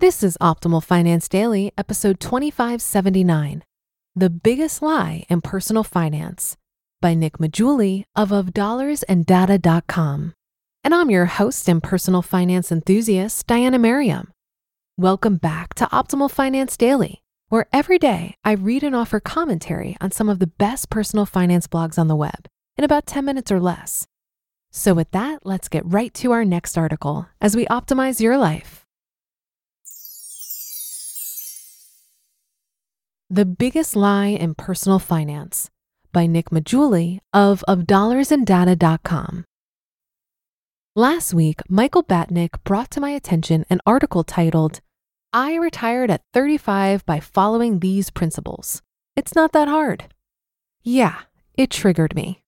This is Optimal Finance Daily, episode 2579 The Biggest Lie in Personal Finance by Nick Maggiulli of ofdollarsandData.com. And I'm your host and personal finance enthusiast, Diania Merriam. Welcome back to Optimal Finance Daily, where every day I read and offer commentary on some of the best personal finance blogs on the web in about 10 minutes or less. So, with that, let's get right to our next article as we optimize your life. The Biggest Lie in Personal Finance by Nick Maggiulli of ofdollarsandData.com. Last week, Michael Batnick brought to my attention an article titled, I retired at 35 by following these principles. It's not that hard. Yeah, it triggered me.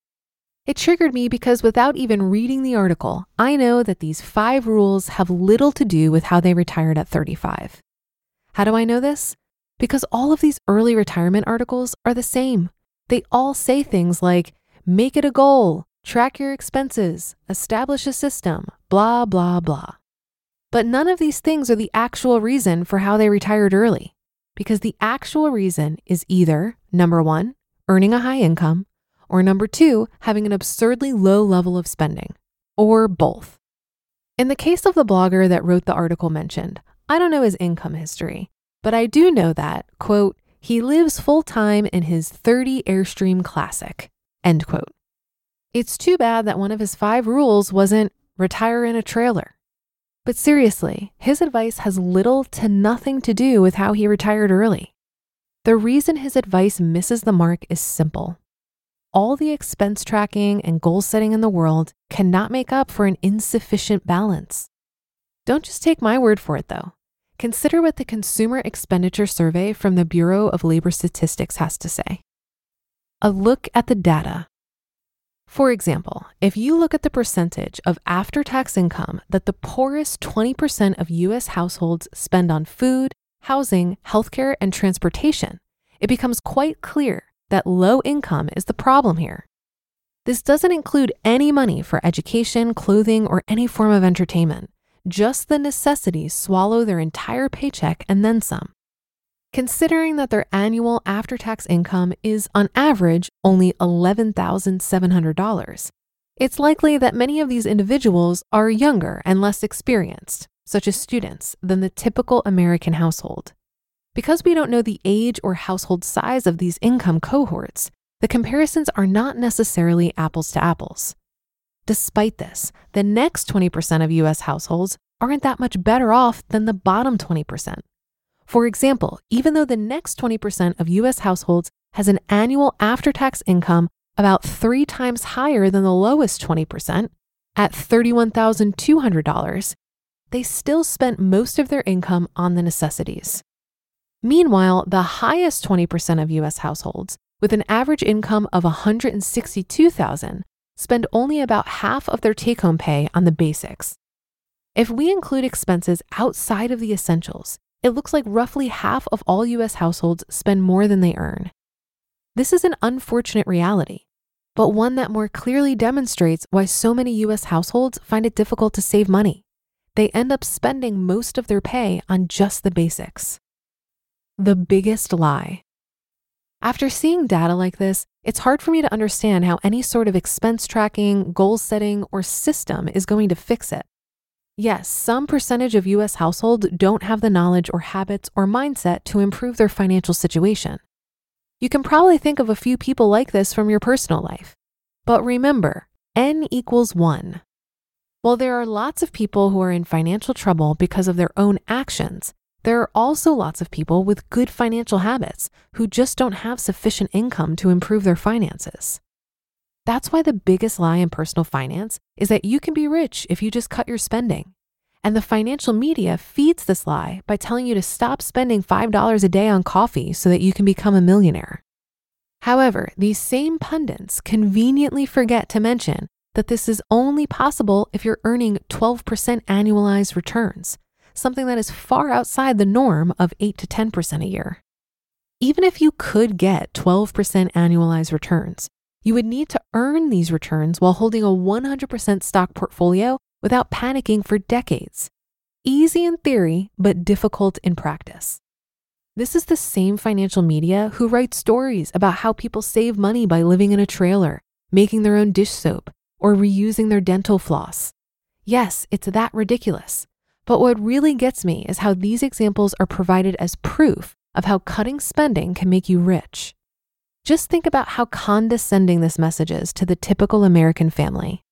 It triggered me because without even reading the article, I know that these five rules have little to do with how they retired at 35. How do I know this? Because all of these early retirement articles are the same. They all say things like make it a goal, track your expenses, establish a system, blah, blah, blah. But none of these things are the actual reason for how they retired early. Because the actual reason is either number one, earning a high income, or number two, having an absurdly low level of spending, or both. In the case of the blogger that wrote the article mentioned, I don't know his income history, but I do know that, quote, he lives full time in his 30 Airstream Classic, end quote. It's too bad that one of his five rules wasn't retire in a trailer. But seriously, his advice has little to nothing to do with how he retired early. The reason his advice misses the mark is simple. All the expense tracking and goal setting in the world cannot make up for an insufficient balance. Don't just take my word for it, though. Consider what the Consumer Expenditure Survey from the Bureau of Labor Statistics has to say. A look at the data. For example, if you look at the percentage of after tax income that the poorest 20% of US households spend on food, housing, healthcare, and transportation, it becomes quite clear that low income is the problem here. This doesn't include any money for education, clothing, or any form of entertainment. Just the necessities swallow their entire paycheck and then some. Considering that their annual after tax income is, on average, only $11,700, it's likely that many of these individuals are younger and less experienced, such as students, than the typical American household. Because we don't know the age or household size of these income cohorts, the comparisons are not necessarily apples to apples. Despite this, the next 20% of US households aren't that much better off than the bottom 20%. For example, even though the next 20% of US households has an annual after tax income about three times higher than the lowest 20%, at $31,200, they still spent most of their income on the necessities. Meanwhile, the highest 20% of US households, with an average income of 162,000, spend only about half of their take home pay on the basics. If we include expenses outside of the essentials, it looks like roughly half of all US households spend more than they earn. This is an unfortunate reality, but one that more clearly demonstrates why so many US households find it difficult to save money. They end up spending most of their pay on just the basics. The biggest lie. After seeing data like this, it's hard for me to understand how any sort of expense tracking, goal setting, or system is going to fix it. Yes, some percentage of US households don't have the knowledge or habits or mindset to improve their financial situation. You can probably think of a few people like this from your personal life. But remember, N equals one. While there are lots of people who are in financial trouble because of their own actions, there are also lots of people with good financial habits who just don't have sufficient income to improve their finances. That's why the biggest lie in personal finance is that you can be rich if you just cut your spending. And the financial media feeds this lie by telling you to stop spending $5 a day on coffee so that you can become a millionaire. However, these same pundits conveniently forget to mention that this is only possible if you're earning 12% annualized returns, something that is far outside the norm of 8 to 10% a year. Even if you could get 12% annualized returns, you would need to earn these returns while holding a 100% stock portfolio without panicking for decades. easy in theory, but difficult in practice. This is the same financial media who writes stories about how people save money by living in a trailer, making their own dish soap, or reusing their dental floss. Yes, it's that ridiculous. But what really gets me is how these examples are provided as proof of how cutting spending can make you rich. Just think about how condescending this message is to the typical American family.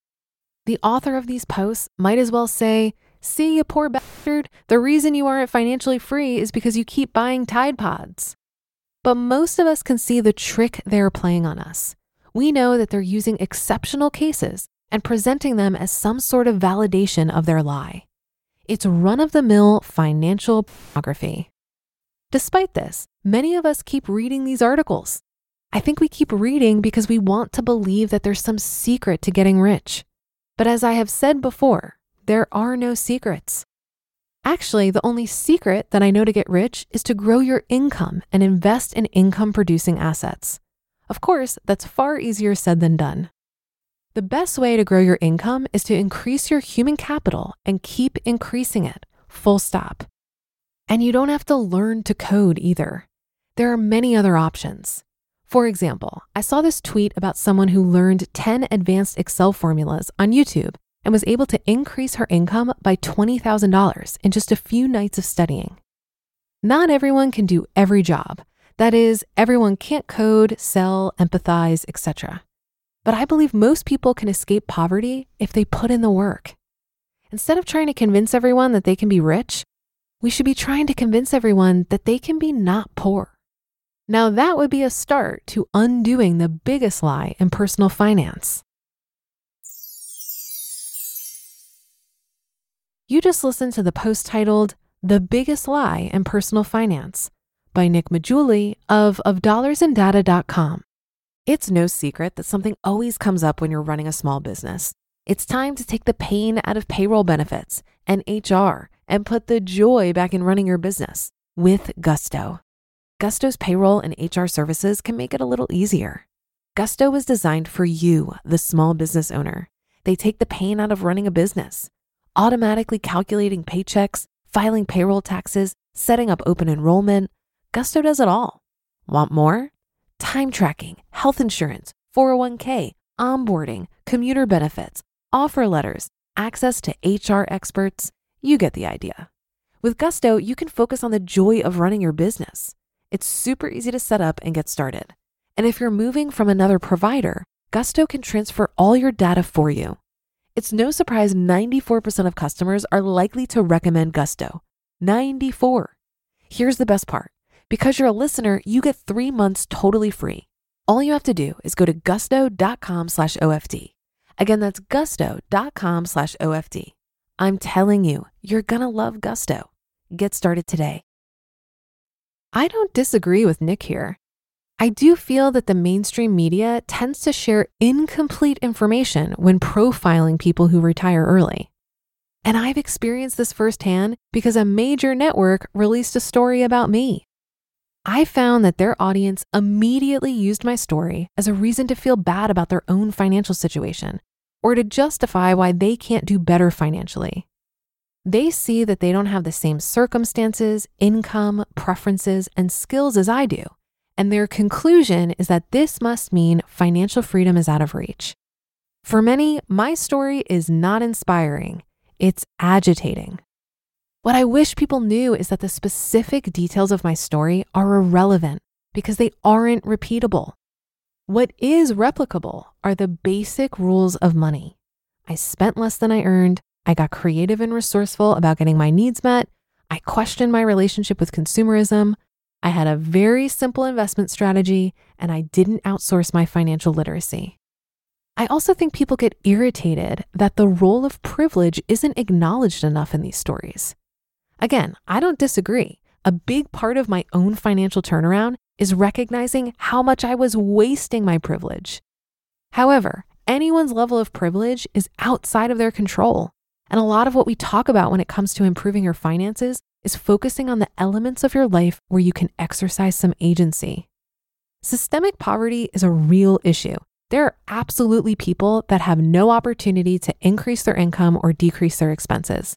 The author of these posts might as well say, See, you poor bastard, the reason you aren't financially free is because you keep buying Tide Pods. But most of us can see the trick they're playing on us. We know that they're using exceptional cases and presenting them as some sort of validation of their lie. It's run of the mill financial pornography. Despite this, many of us keep reading these articles. I think we keep reading because we want to believe that there's some secret to getting rich. But as I have said before, there are no secrets. Actually, the only secret that I know to get rich is to grow your income and invest in income producing assets. Of course, that's far easier said than done. The best way to grow your income is to increase your human capital and keep increasing it, full stop. And you don't have to learn to code either. There are many other options. For example, I saw this tweet about someone who learned 10 advanced Excel formulas on YouTube and was able to increase her income by $20,000 in just a few nights of studying. Not everyone can do every job. That is, everyone can't code, sell, empathize, etc. But I believe most people can escape poverty if they put in the work. Instead of trying to convince everyone that they can be rich, we should be trying to convince everyone that they can be not poor. Now, that would be a start to undoing the biggest lie in personal finance You just listened to the post titled The Biggest Lie in Personal Finance by Nick Maggiulli of ofdollarsandData.com. It's no secret that something always comes up when you're running a small business. It's time to take the pain out of payroll benefits and HR and put the joy back in running your business with Gusto. Gusto's payroll and HR services can make it a little easier. Gusto was designed for you, the small business owner. They take the pain out of running a business automatically calculating paychecks, filing payroll taxes, setting up open enrollment. Gusto does it all. Want more? Time tracking, health insurance, 401k, onboarding, commuter benefits, offer letters, access to HR experts. You get the idea. With Gusto, you can focus on the joy of running your business. It's super easy to set up and get started. And if you're moving from another provider, Gusto can transfer all your data for you it's no surprise 94% of customers are likely to recommend Gusto. 94. Here's the best part. Because you're a listener, you get three months totally free. All you have to do is go to gusto.com slash OFD. Again, that's gusto.com slash OFD. I'm telling you, you're going to love Gusto. Get started today. I don't disagree with Nick here. I do feel that the mainstream media tends to share incomplete information when profiling people who retire early. And I've experienced this firsthand because a major network released a story about me. I found that their audience immediately used my story as a reason to feel bad about their own financial situation or to justify why they can't do better financially. They see that they don't have the same circumstances, income, preferences, and skills as I do and their conclusion is that this must mean financial freedom is out of reach. For many, my story is not inspiring, it's agitating. What I wish people knew is that the specific details of my story are irrelevant because they aren't repeatable. What is replicable are the basic rules of money. I spent less than I earned. I got creative and resourceful about getting my needs met. I questioned my relationship with consumerism. I had a very simple investment strategy and I didn't outsource my financial literacy. I also think people get irritated that the role of privilege isn't acknowledged enough in these stories. Again, I don't disagree. A big part of my own financial turnaround is recognizing how much I was wasting my privilege. However, anyone's level of privilege is outside of their control. And a lot of what we talk about when it comes to improving your finances is focusing on the elements of your life where you can exercise some agency. Systemic poverty is a real issue. There are absolutely people that have no opportunity to increase their income or decrease their expenses.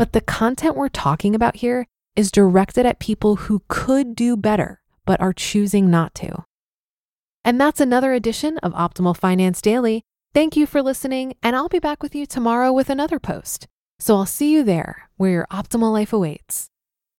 But the content we're talking about here is directed at people who could do better, but are choosing not to. And that's another edition of Optimal Finance Daily. Thank you for listening, and I'll be back with you tomorrow with another post. So I'll see you there where your optimal life awaits.